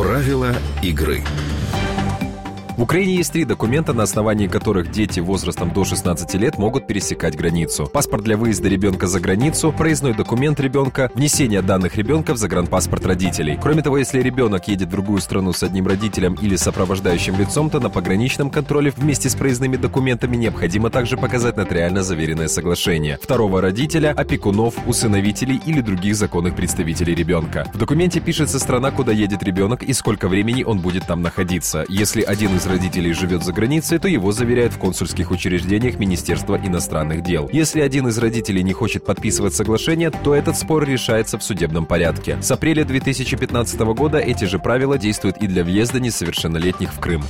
Правила игры. В Украине есть три документа, на основании которых дети возрастом до 16 лет могут пересекать границу. Паспорт для выезда ребенка за границу, проездной документ ребенка, внесение данных ребенка в загранпаспорт родителей. Кроме того, если ребенок едет в другую страну с одним родителем или сопровождающим лицом, то на пограничном контроле вместе с проездными документами необходимо также показать нотариально заверенное соглашение. Второго родителя, опекунов, усыновителей или других законных представителей ребенка. В документе пишется страна, куда едет ребенок и сколько времени он будет там находиться. Если один из родителей живет за границей, то его заверяют в консульских учреждениях Министерства иностранных дел. Если один из родителей не хочет подписывать соглашение, то этот спор решается в судебном порядке. С апреля 2015 года эти же правила действуют и для въезда несовершеннолетних в Крым.